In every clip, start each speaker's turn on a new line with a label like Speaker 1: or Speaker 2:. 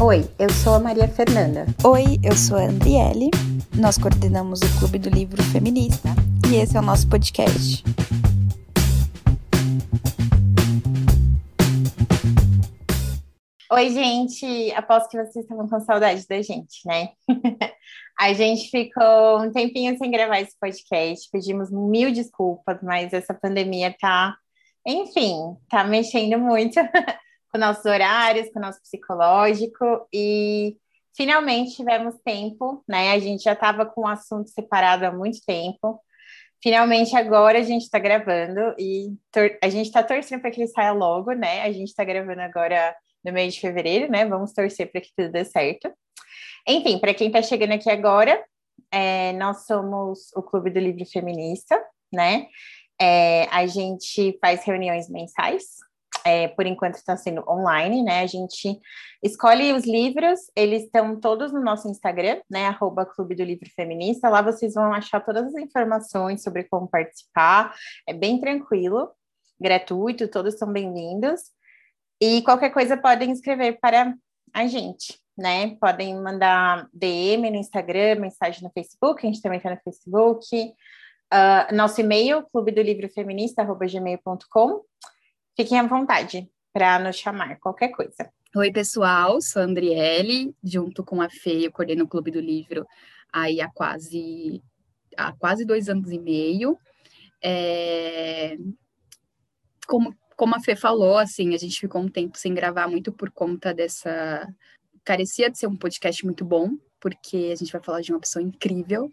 Speaker 1: Oi, eu sou a Maria Fernanda.
Speaker 2: Oi, eu sou a Andriele. Nós coordenamos o Clube do Livro Feminista e esse é o nosso podcast.
Speaker 1: Oi, gente. Aposto que vocês estavam com saudade da gente, né? a gente ficou um tempinho sem gravar esse podcast. Pedimos mil desculpas, mas essa pandemia tá, enfim, tá mexendo muito com nossos horários, com o nosso psicológico e finalmente tivemos tempo, né? A gente já estava com o assunto separado há muito tempo. Finalmente agora a gente está gravando e a gente está torcendo para que ele saia logo, né? A gente está gravando agora no mês de fevereiro, né? Vamos torcer para que tudo dê certo. Enfim, para quem está chegando aqui agora, é, nós somos o Clube do Livro Feminista, né? É, a gente faz reuniões mensais, é, por enquanto está sendo online, né? A gente escolhe os livros, eles estão todos no nosso Instagram, né? Arroba Clube do Livro Feminista. Lá vocês vão achar todas as informações sobre como participar. É bem tranquilo, gratuito, todos são bem-vindos. E qualquer coisa podem escrever para a gente, né? Podem mandar DM no Instagram, mensagem no Facebook, a gente também está no Facebook. Uh, nosso e-mail, clube do livro feminista, gmail.com. Fiquem à vontade para nos chamar, qualquer coisa.
Speaker 3: Oi, pessoal, sou a Andriele, junto com a Fê, eu coordeno o Clube do Livro aí há quase, há quase dois anos e meio. É... Como como a Fê falou, assim, a gente ficou um tempo sem gravar muito por conta dessa. Carecia de ser um podcast muito bom, porque a gente vai falar de uma pessoa incrível.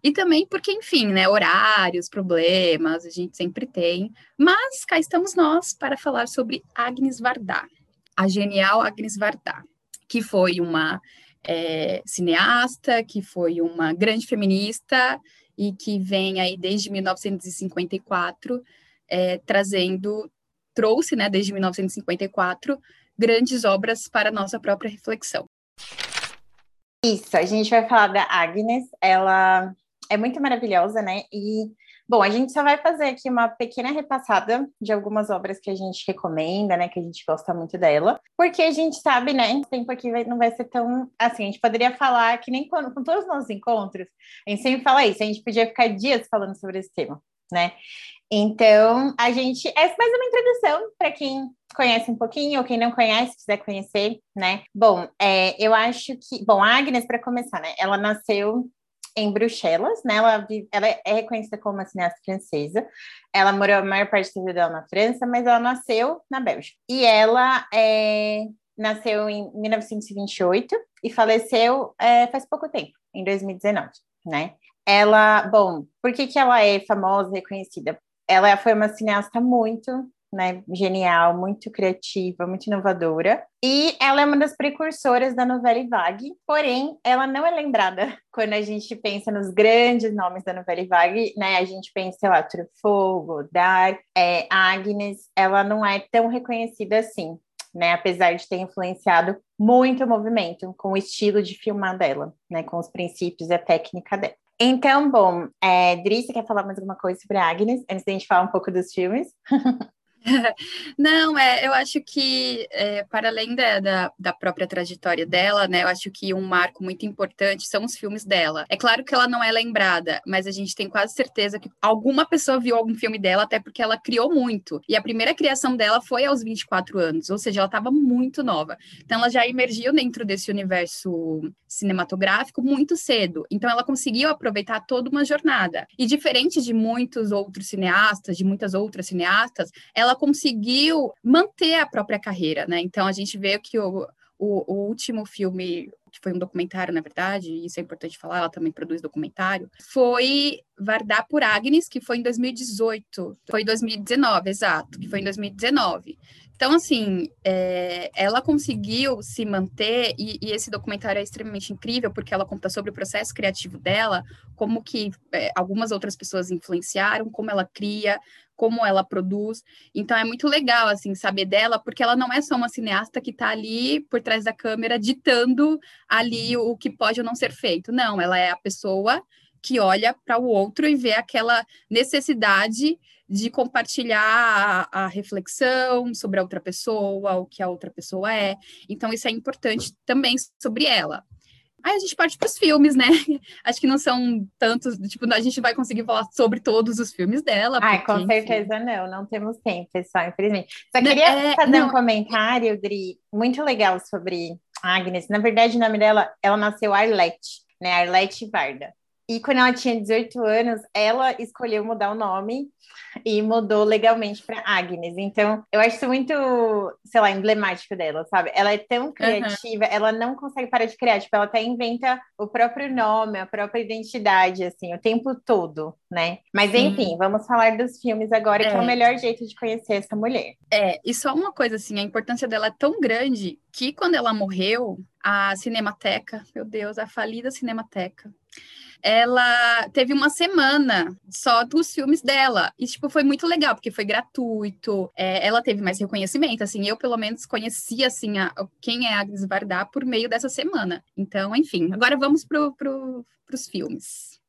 Speaker 3: E também porque, enfim, né, horários, problemas, a gente sempre tem. Mas cá estamos nós para falar sobre Agnes Varda, a genial Agnes Varda, que foi uma é, cineasta, que foi uma grande feminista e que vem aí desde 1954 é, trazendo trouxe, né, desde 1954, grandes obras para nossa própria reflexão.
Speaker 1: Isso, a gente vai falar da Agnes, ela é muito maravilhosa, né? E, bom, a gente só vai fazer aqui uma pequena repassada de algumas obras que a gente recomenda, né? Que a gente gosta muito dela, porque a gente sabe, né? O tempo aqui não vai ser tão. Assim, a gente poderia falar que nem quando, com todos os nossos encontros, a gente sempre fala isso, a gente podia ficar dias falando sobre esse tema, né? Então, a gente. Essa é mais uma introdução para quem conhece um pouquinho, ou quem não conhece, quiser conhecer, né? Bom, é, eu acho que. Bom, a Agnes, para começar, né? Ela nasceu em Bruxelas, né? Ela, ela é reconhecida como uma cineasta francesa. Ela morou a maior parte da vida dela na França, mas ela nasceu na Bélgica. E ela é, nasceu em 1928 e faleceu é, faz pouco tempo, em 2019, né? Ela, bom, por que, que ela é famosa e reconhecida? ela foi uma cineasta muito né, genial, muito criativa, muito inovadora. E ela é uma das precursoras da novela vague, porém, ela não é lembrada quando a gente pensa nos grandes nomes da novela vague, né? A gente pensa, sei lá, Truffaut, Dar, é, Agnes, ela não é tão reconhecida assim. Né, apesar de ter influenciado muito o movimento com o estilo de filmar dela, né, com os princípios e a técnica dela. Então, bom, é, Dri, você quer falar mais alguma coisa sobre Agnes, antes da gente falar um pouco dos filmes?
Speaker 3: Não, é, eu acho que, é, para além da, da, da, própria trajetória dela, né, eu acho que um marco muito importante são os filmes dela. É claro que ela não é lembrada, mas a gente tem quase certeza que alguma pessoa viu algum filme dela, até porque ela criou muito. E a primeira criação dela foi aos 24 anos, ou seja, ela estava muito nova. Então, ela já emergiu dentro desse universo cinematográfico muito cedo. Então, ela conseguiu aproveitar toda uma jornada. E diferente de muitos outros cineastas, de muitas outras cineastas, ela ela conseguiu manter a própria carreira, né? Então a gente vê que o, o, o, último filme, que foi um documentário, na verdade, isso é importante falar, ela também produz documentário, foi Vardar por Agnes, que foi em 2018. Foi em 2019, exato, que foi em 2019. Então, assim, é, ela conseguiu se manter, e, e, esse documentário é extremamente incrível, porque ela conta sobre o processo criativo dela, como que é, algumas outras pessoas influenciaram, como ela cria, como ela produz. Então é muito legal assim saber dela, porque ela não é só uma cineasta que está ali por trás da câmera ditando ali o que pode ou não ser feito. Não, ela é a pessoa que olha para o outro e vê aquela necessidade de compartilhar a, a, reflexão sobre a outra pessoa, o que a outra pessoa é. Então, isso é importante também sobre ela. Aí a gente parte para os filmes, né? Acho que não são tantos, tipo, a gente vai conseguir falar sobre todos os filmes dela.
Speaker 1: Ai, porque, com certeza enfim... não, não temos tempo, pessoal, infelizmente. Só queria é, fazer não... um comentário, Dri, muito legal sobre Agnes. Na verdade, o nome dela, ela nasceu Arlette, né? Arlette Varda. E quando ela tinha 18 anos, ela escolheu mudar o nome e mudou legalmente para Agnes. Então, eu acho isso muito, sei lá, emblemático dela, sabe? Ela é tão criativa, uhum. ela não consegue parar de criar. Tipo, ela até inventa o próprio nome, a própria identidade, assim, o tempo todo, né? Mas, enfim, uhum. vamos falar dos filmes agora, é. que é o melhor jeito de conhecer essa mulher.
Speaker 3: É, e só uma coisa, assim, a importância dela é tão grande que quando ela morreu, a Cinemateca, meu Deus, a falida Cinemateca, ela teve uma semana só dos filmes dela. E, tipo, foi muito legal, porque foi gratuito. É, ela teve mais reconhecimento, assim. Eu, pelo menos, conheci, assim, a, quem é Agnes Varda por meio dessa semana. Então, enfim. Agora vamos pro, pro, pros filmes.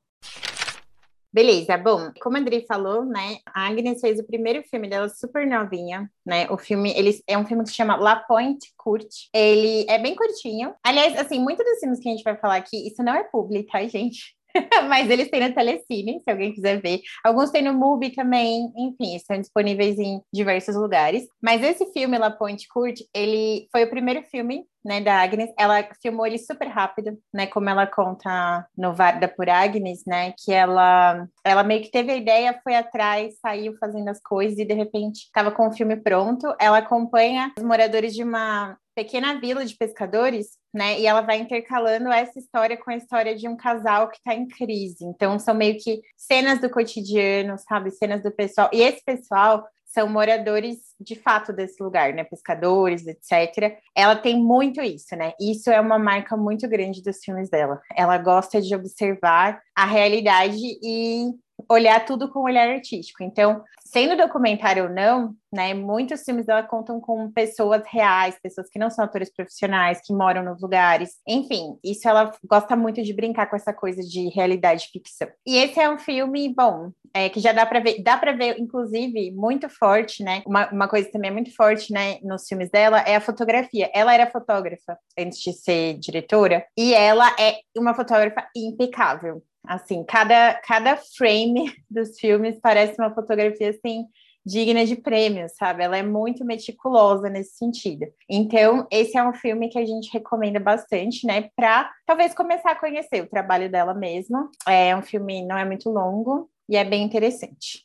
Speaker 1: Beleza, bom, como a Andrei falou, né, a Agnes fez o primeiro filme dela super novinha, né, o filme, ele é um filme que se chama La Pointe Courte, ele é bem curtinho, aliás, assim, muitos dos filmes que a gente vai falar aqui, isso não é público, tá, gente? mas eles têm no Telecine, se alguém quiser ver. Alguns têm no Mubi também, enfim, estão disponíveis em diversos lugares. Mas esse filme, La Pointe Courte, ele foi o primeiro filme né, da Agnes, ela filmou ele super rápido, né, como ela conta no Varda por Agnes, né, que ela, ela meio que teve a ideia, foi atrás, saiu fazendo as coisas e de repente estava com o filme pronto. Ela acompanha os moradores de uma pequena vila de pescadores, né, e ela vai intercalando essa história com a história de um casal que está em crise. Então são meio que cenas do cotidiano, sabe, cenas do pessoal. E esse pessoal são moradores de fato desse lugar, né? Pescadores, etc. Ela tem muito isso, né? Isso é uma marca muito grande dos filmes dela. Ela gosta de observar a realidade e olhar tudo com um olhar artístico. Então, sendo documentário ou não, né, muitos filmes dela contam com pessoas reais, pessoas que não são atores profissionais, que moram nos lugares. Enfim, isso ela gosta muito de brincar com essa coisa de realidade ficção. E esse é um filme, bom, é, que já dá para ver, dá para ver, inclusive, muito forte, né? Uma, uma coisa também muito forte, né, nos filmes dela é a fotografia. Ela era fotógrafa antes de ser diretora, e ela é uma fotógrafa impecável. Assim, cada, cada frame dos filmes parece uma fotografia assim digna de prêmio, sabe? Ela é muito meticulosa nesse sentido. Então, esse é um filme que a gente recomenda bastante, né, para talvez começar a conhecer o trabalho dela mesmo. É um filme não é muito longo e é bem interessante.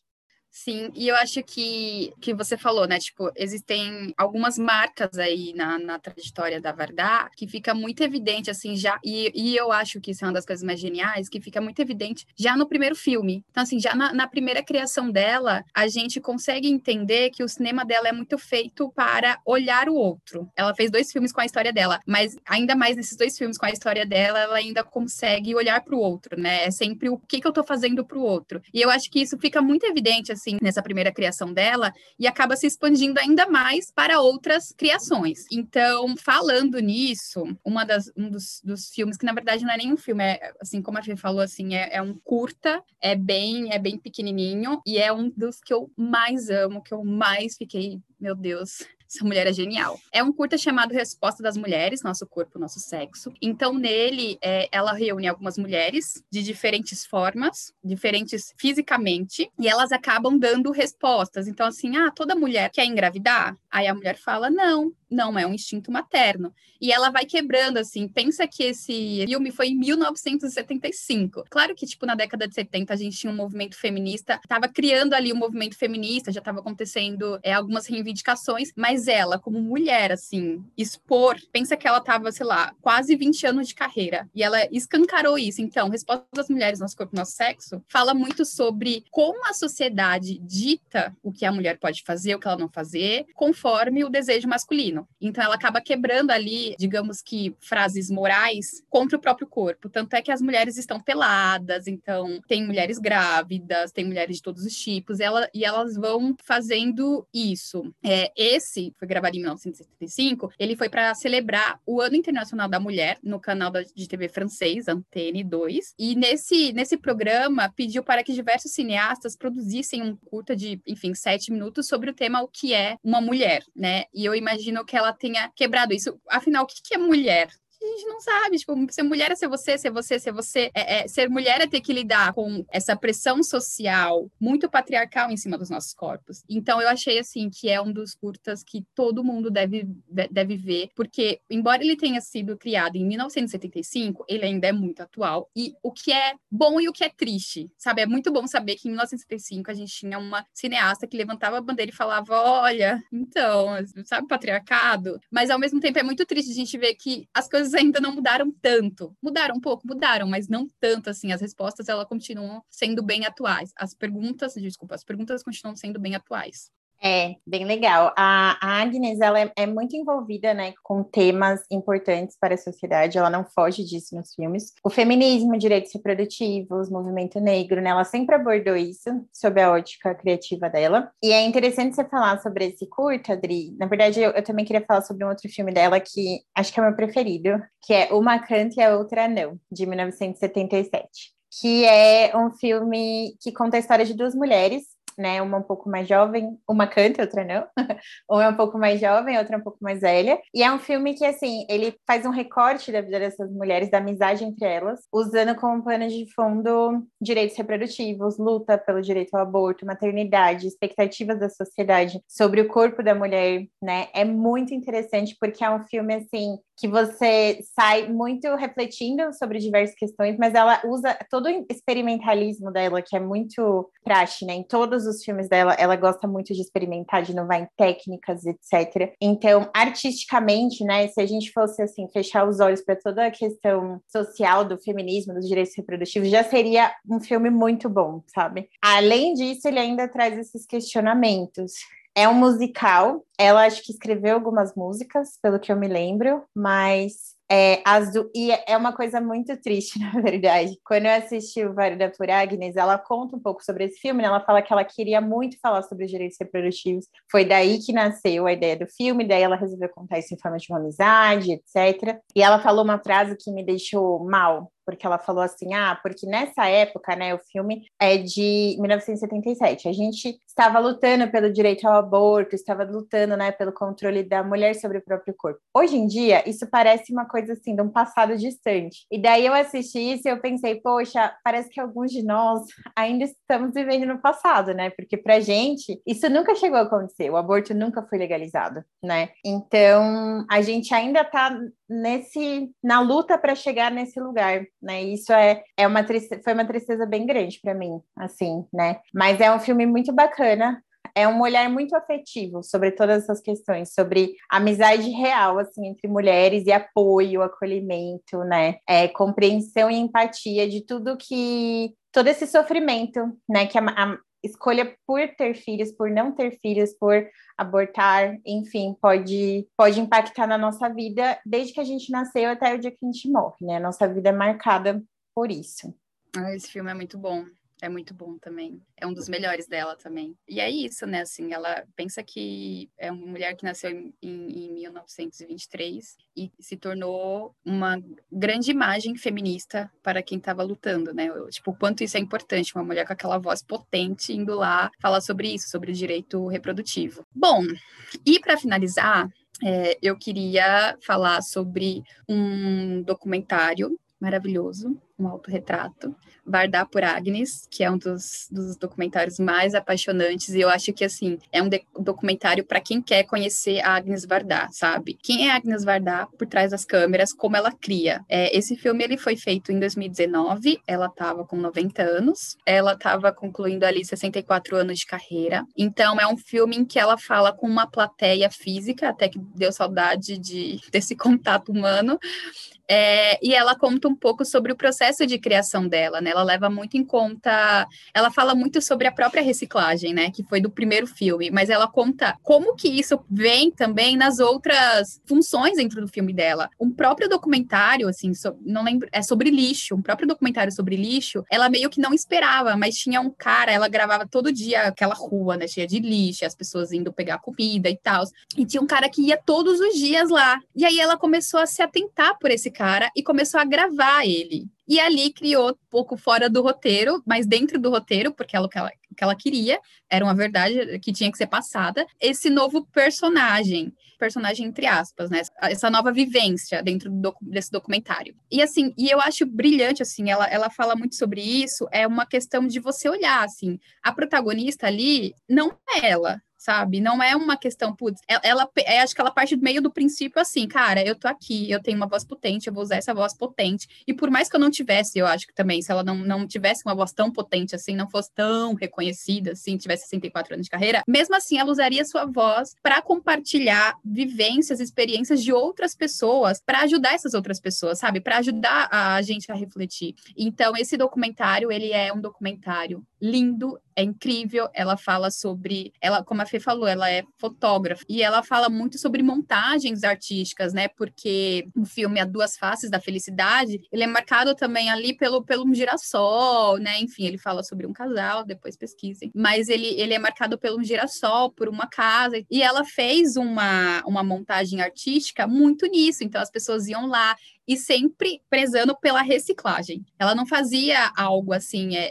Speaker 3: Sim, e eu acho que que você falou, né? Tipo, existem algumas marcas aí na, na trajetória da Vardá que fica muito evidente, assim, já. E, e eu acho que isso é uma das coisas mais geniais, que fica muito evidente já no primeiro filme. Então, assim, já na, na primeira criação dela, a gente consegue entender que o cinema dela é muito feito para olhar o outro. Ela fez dois filmes com a história dela, mas ainda mais nesses dois filmes com a história dela, ela ainda consegue olhar para o outro, né? É sempre o que, que eu tô fazendo para o outro. E eu acho que isso fica muito evidente, assim, nessa primeira criação dela e acaba se expandindo ainda mais para outras criações. Então, falando nisso, uma das, um dos, dos filmes, que na verdade não é nenhum filme, é, assim, como a Fê falou, assim, é, é um curta, é bem, é bem pequenininho e é um dos que eu mais amo, que eu mais fiquei, meu Deus, essa mulher é genial. É um curta chamado Resposta das Mulheres, Nosso Corpo, Nosso Sexo. Então, nele, é, ela reúne algumas mulheres de diferentes formas, diferentes fisicamente, e elas acabam dando respostas. Então, assim, ah, toda mulher quer engravidar? Aí a mulher fala, não, não é um instinto materno. E ela vai quebrando, assim, pensa que esse filme foi em 1975. Claro que, tipo, na década de 70 a gente tinha um movimento feminista, estava criando ali um movimento feminista, já estava acontecendo é, algumas reivindicações, mas ela, como mulher, assim, expor, pensa que ela estava, sei lá, quase 20 anos de carreira, e ela escancarou isso. Então, Resposta das Mulheres, Nosso Corpo, Nosso Sexo, fala muito sobre como a sociedade dita o que a mulher pode fazer, o que ela não fazer, conforme o desejo masculino. Então ela acaba quebrando ali, digamos que frases morais contra o próprio corpo. Tanto é que as mulheres estão peladas, então tem mulheres grávidas, tem mulheres de todos os tipos, ela, e elas vão fazendo isso. É, esse foi gravado em 1975, ele foi para celebrar o Ano Internacional da Mulher no canal de TV francês, Antenne 2. E nesse, nesse programa pediu para que diversos cineastas produzissem um curta de, enfim, sete minutos sobre o tema o que é uma mulher, né? E eu imagino que ela tenha quebrado isso. Afinal, o que é mulher? Gente não sabe. Tipo, ser mulher é ser você, ser você, ser você. É, é, ser mulher é ter que lidar com essa pressão social muito patriarcal em cima dos nossos corpos. Então, eu achei, assim, que é um dos curtas que todo mundo deve, deve ver, porque, embora ele tenha sido criado em 1975, ele ainda é muito atual. E o que é bom e o que é triste, sabe? É muito bom saber que em 1975 a gente tinha uma cineasta que levantava a bandeira e falava: olha, então, sabe, patriarcado? Mas, ao mesmo tempo, é muito triste a gente ver que as coisas ainda não mudaram tanto. Mudaram um pouco, mudaram, mas não tanto assim. As respostas elas continuam sendo bem atuais. As perguntas, desculpa, as perguntas continuam sendo bem atuais.
Speaker 1: É, bem legal. A, Agnes, ela é, é, muito envolvida, né, com temas importantes para a sociedade, ela não foge disso nos filmes. O feminismo, direitos reprodutivos, movimento negro, né, ela sempre abordou isso sob a ótica criativa dela. E é interessante você falar sobre esse curta, Adri. Na verdade, eu, eu também queria falar sobre um outro filme dela que acho que é meu preferido, que é Uma Canta e a Outra Não, de 1977 que é um filme que conta a história de duas mulheres né? Uma um pouco mais jovem, uma canta, outra não. uma é um pouco mais jovem, outra é um pouco mais velha. E é um filme que, assim, ele faz um recorte da vida dessas mulheres, da amizade entre elas, usando como pano de fundo direitos reprodutivos, luta pelo direito ao aborto, maternidade, expectativas da sociedade sobre o corpo da mulher, né? É muito interessante porque é um filme, assim, que você sai muito refletindo sobre diversas questões, mas ela usa todo o experimentalismo dela, que é muito praxe, né? Em todos os filmes dela, ela gosta muito de experimentar, de inovar em técnicas, etc. Então, artisticamente, né, se a gente fosse assim fechar os olhos para toda a questão social do feminismo, dos direitos reprodutivos, já seria um filme muito bom, sabe? Além disso, ele ainda traz esses questionamentos é um musical. Ela acho que escreveu algumas músicas, pelo que eu me lembro, mas é, as do... E é uma coisa muito triste, na verdade. Quando eu assisti o Varida por Agnes, ela conta um pouco sobre esse filme, né? ela fala que ela queria muito falar sobre os direitos reprodutivos. Foi daí que nasceu a ideia do filme, daí ela resolveu contar isso em forma de uma amizade, etc. E ela falou uma frase que me deixou mal, porque ela falou assim: ah, porque nessa época, né, o filme é de 1977, a gente estava lutando pelo direito ao aborto, estava lutando, né, pelo controle da mulher sobre o próprio corpo. Hoje em dia, isso parece uma coisa assim, de um passado distante. E daí eu assisti isso e eu pensei, poxa, parece que alguns de nós ainda estamos vivendo no passado, né? Porque pra gente, isso nunca chegou a acontecer, o aborto nunca foi legalizado, né? Então, a gente ainda tá nesse na luta para chegar nesse lugar, né? Isso é, é uma foi uma tristeza bem grande para mim, assim, né? Mas é um filme muito bacana. É um olhar muito afetivo sobre todas essas questões, sobre amizade real, assim, entre mulheres e apoio, acolhimento, né? É, compreensão e empatia de tudo que todo esse sofrimento, né, que a, a, escolha por ter filhos, por não ter filhos, por abortar, enfim, pode, pode impactar na nossa vida desde que a gente nasceu até o dia que a gente morre, né? Nossa vida é marcada por isso.
Speaker 3: Ah, esse filme é muito bom. É muito bom também. É um dos melhores dela também. E é isso, né? Assim, ela pensa que é uma mulher que nasceu em, em, em 1923 e se tornou uma grande imagem feminista para quem estava lutando, né? Tipo, o quanto isso é importante, uma mulher com aquela voz potente indo lá falar sobre isso, sobre o direito reprodutivo. Bom, e para finalizar, é, eu queria falar sobre um documentário maravilhoso, um autorretrato, Vardar por Agnes, que é um dos, dos, documentários mais apaixonantes, e eu acho que, assim, é um documentário para quem quer conhecer a Agnes Vardar, sabe? Quem é Agnes Vardar por trás das câmeras, como ela cria. É, esse filme, ele foi feito em 2019, ela estava com 90 anos, ela estava concluindo ali 64 anos de carreira, então é um filme em que ela fala com uma plateia física, até que deu saudade de, desse contato humano, é, e ela conta um pouco sobre o processo de criação dela, né? Ela leva muito em conta, ela fala muito sobre a própria reciclagem, né? Que foi do primeiro filme, mas ela conta como que isso vem também nas outras funções dentro do filme dela. Um próprio documentário, assim, so, não lembro, é sobre lixo, um próprio documentário sobre lixo, ela meio que não esperava, mas tinha um cara, ela gravava todo dia aquela rua, né, cheia de lixo, as pessoas indo pegar comida e tal. E tinha um cara que ia todos os dias lá. E aí ela começou a se atentar por esse cara e começou a gravar ele. E ali criou um pouco fora do roteiro, mas dentro do roteiro, porque ela, o que ela, que ela queria, era uma verdade que tinha que ser passada, esse novo personagem, personagem entre aspas, né? Essa nova vivência dentro do, desse documentário. E assim, e eu acho brilhante, assim, ela, ela fala muito sobre isso, é uma questão de você olhar, assim, a protagonista ali não é ela, sabe? Não é uma questão, putz, ela, ela é, acho que ela parte do meio do princípio assim, cara, eu tô aqui, eu tenho uma voz potente, eu vou usar essa voz potente. E por mais que eu não tivesse, eu acho que também, se ela não, não tivesse uma voz tão potente assim, não fosse tão reconhecida assim, tivesse 64 anos de carreira, mesmo assim ela usaria sua voz para compartilhar vivências, experiências de outras pessoas, para ajudar essas outras pessoas, sabe? Para ajudar a gente a refletir. Então, esse documentário, ele é um documentário lindo, é incrível. Ela fala sobre, ela, como a Fê falou, ela é fotógrafa e ela fala muito sobre montagens artísticas, né? Porque o filme A Duas Faces da Felicidade, ele é marcado também ali pelo pelo girassol, né? Enfim, ele fala sobre um casal, depois pesquisem. Mas ele ele é marcado pelo girassol, por uma casa e ela fez uma uma montagem artística muito nisso. Então as pessoas iam lá e sempre prezando pela reciclagem. Ela não fazia algo assim é,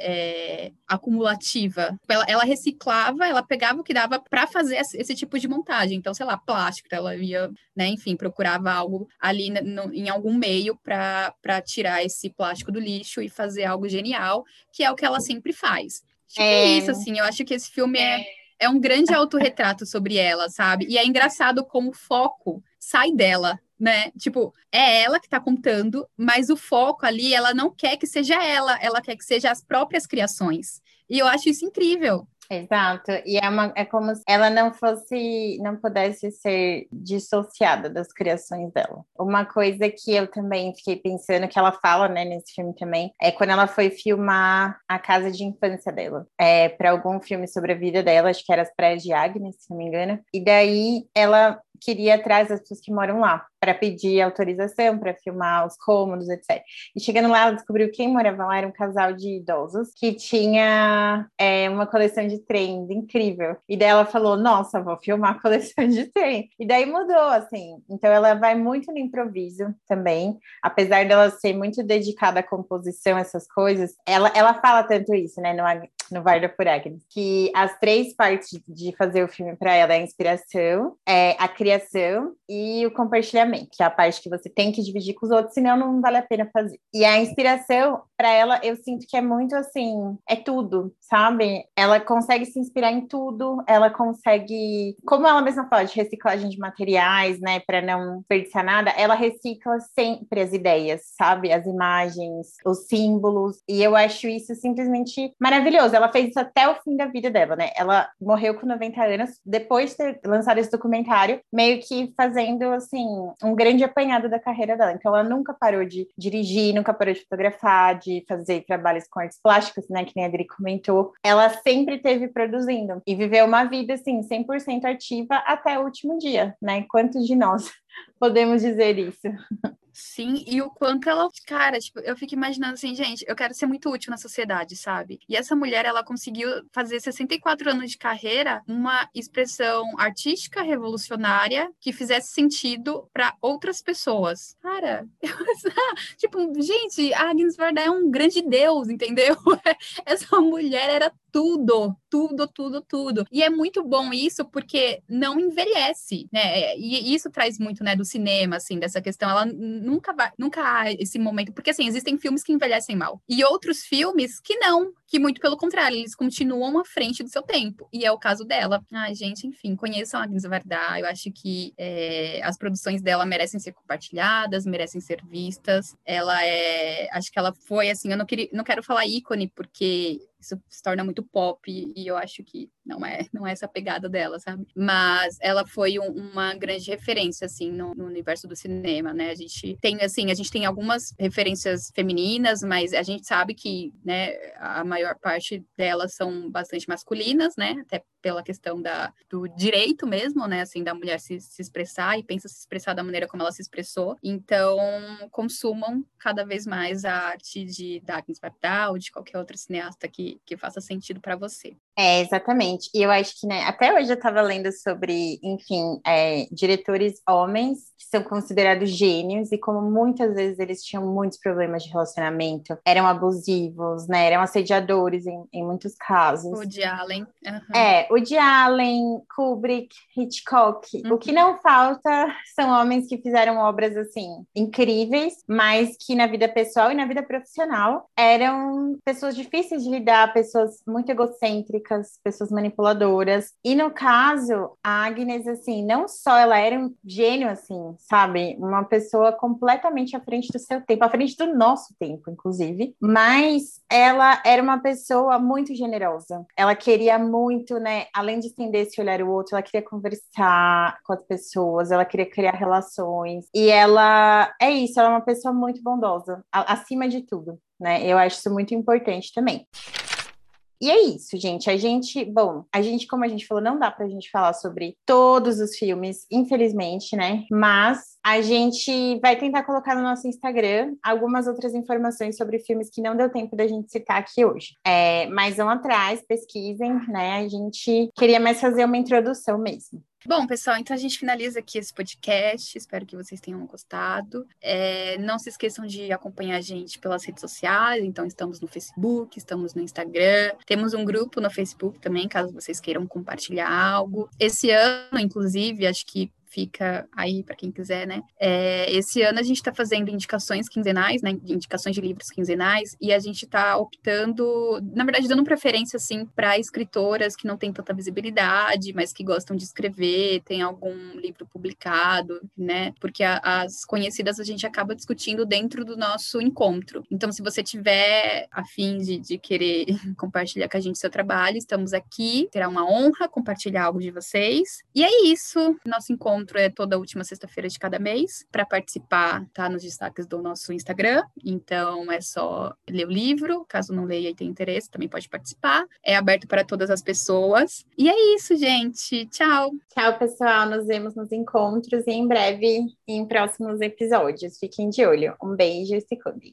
Speaker 3: é, acumulativa. Ela, ela, reciclava, ela pegava o que dava para fazer esse tipo de montagem. Então, sei lá, plástico, ela ia, né, enfim, procurava algo ali no, em algum meio para tirar esse plástico do lixo e fazer algo genial, que é o que ela sempre faz. É... é isso, assim, eu acho que esse filme é, é um grande autorretrato sobre ela, sabe? E é engraçado como o foco sai dela né? Tipo, é ela que tá contando, mas o foco ali, ela não quer que seja ela, ela quer que seja as próprias criações. E eu acho isso incrível.
Speaker 1: Exato, e é, uma, é como se ela não fosse, não pudesse ser dissociada das criações dela. Uma coisa que eu também fiquei pensando, que ela fala, né, nesse filme também, é quando ela foi filmar a casa de infância dela, é, para algum filme sobre a vida dela, acho que era As Praias de Agnes, se não me engano, e daí ela queria atrás das pessoas que moram lá para pedir autorização para filmar os cômodos, etc. E chegando lá, ela descobriu quem morava lá era um casal de idosos que tinha é, uma coleção de trens incrível. E daí ela falou: Nossa, vou filmar a coleção de trem. E daí mudou, assim. Então ela vai muito no improviso também, apesar dela ser muito dedicada à composição, essas coisas. Ela, ela fala tanto isso, né, no, no Varda por Agnes, que as três partes de fazer o filme para ela é a inspiração, é a criação e o compartilhamento, que é a parte que você tem que dividir com os outros, senão não vale a pena fazer. E a inspiração, para ela, eu sinto que é muito assim, é tudo, sabe? Ela consegue se inspirar em tudo, ela consegue, como ela mesma fala, de reciclagem de materiais, né, para não desperdiçar nada, ela recicla sempre as ideias, sabe? As imagens, os símbolos, e eu acho isso simplesmente maravilhoso. Ela fez isso até o fim da vida dela, né? Ela morreu com 90 anos, depois de ter lançado esse documentário, meio que fazendo, assim, um grande apanhado da carreira dela. Então, ela nunca parou de dirigir, nunca parou de fotografar, de fazer trabalhos com artes plásticas, né, que nem a Adri comentou. Ela sempre teve produzindo e viveu uma vida, assim, 100% ativa até o último dia, né? Quantos de nós podemos dizer isso?
Speaker 3: Sim, e o quanto ela, cara, tipo, eu fico imaginando assim, gente, eu quero ser muito útil na sociedade, sabe? E essa mulher, ela conseguiu fazer 64 anos de carreira uma expressão artística revolucionária que fizesse sentido para outras pessoas. Cara, tipo, gente, a Agnes Varda é um grande deus, entendeu? Essa mulher era tudo, tudo, tudo, tudo. E é muito bom isso porque não envelhece, né? E isso traz muito, né, do cinema, assim, dessa questão. Ela nunca vai, nunca há esse momento, porque assim, existem filmes que envelhecem mal e outros filmes que não, que muito pelo contrário, eles continuam à frente do seu tempo. E é o caso dela. Ai, gente, enfim, conheçam a Agnes Varda. Eu acho que é, as produções dela merecem ser compartilhadas, merecem ser vistas. Ela é, acho que ela foi assim, eu não queria, não quero falar ícone porque isso se torna muito pop e eu acho que não é, não é essa pegada dela, sabe? Mas ela foi um, uma grande referência, assim, no, no, universo do cinema, né? A gente tem, assim, a gente tem algumas referências femininas, mas a gente sabe que, né, a maior parte delas são bastante masculinas, né? Até pela questão da, do direito mesmo, né? Assim, da mulher se, se expressar e pensa se expressar da maneira como ela se expressou. Então, consumam cada vez mais a arte de Agnes Varda ou de qualquer outra cineasta que, que faça sentido para você.
Speaker 1: É, exatamente. E eu acho que, né, até hoje eu estava lendo sobre, enfim, é, diretores homens que são considerados gênios e como muitas vezes eles tinham muitos problemas de relacionamento, eram abusivos, né, eram assediadores em, em muitos casos.
Speaker 3: O de Allen.
Speaker 1: Uhum. É, o de Allen, Kubrick, Hitchcock. Uhum. O que não falta são homens que fizeram obras, assim, incríveis, mas que na vida pessoal e na vida profissional eram pessoas difíceis de lidar, pessoas muito egocêntricas, pessoas manipuladoras. E no caso, a Agnes, assim, não só ela era um gênio, assim, sabe? Uma pessoa completamente à frente do seu tempo, à frente do nosso tempo, inclusive, mas ela era uma pessoa muito generosa. Ela queria muito, né? Além de estender esse olhar o outro, ela queria conversar com as pessoas, ela queria criar relações. E ela é isso, ela é uma pessoa muito bondosa, acima de tudo. Né? Eu acho isso muito importante também. E é isso, gente. A gente, bom, a gente, como a gente falou, não dá pra gente falar sobre todos os filmes, infelizmente, né? Mas a gente vai tentar colocar no nosso Instagram algumas outras informações sobre filmes que não deu tempo da gente citar aqui hoje. É, mas vão atrás, pesquisem, né? A gente queria mais fazer uma introdução mesmo.
Speaker 3: Bom, pessoal, então a gente finaliza aqui esse podcast. Espero que vocês tenham gostado. É, não se esqueçam de acompanhar a gente pelas redes sociais. Então, estamos no Facebook, estamos no Instagram. Temos um grupo no Facebook também, caso vocês queiram compartilhar algo. Esse ano, inclusive, acho que fica aí para quem quiser, né? É, esse ano a gente está fazendo indicações quinzenais, né? Indicações de livros quinzenais, e a gente está optando, na verdade, dando preferência, assim, para escritoras que não têm tanta visibilidade, mas que gostam de escrever, tem algum livro publicado, né? Porque a, as conhecidas a gente acaba discutindo dentro do nosso encontro. Então, se você tiver a fim de, de querer compartilhar com a gente seu trabalho, estamos aqui. Terá uma honra compartilhar algo de vocês. E é isso. Nosso encontro encontro é toda última sexta-feira de cada mês. Para participar, tá nos destaques do nosso Instagram. Então é só ler o livro. Caso não leia e tenha interesse, também pode participar. É aberto para todas as pessoas. E é isso, gente. Tchau.
Speaker 1: Tchau, pessoal. Nos vemos nos encontros e em breve em próximos episódios. Fiquem de olho. Um beijo e se cuidem.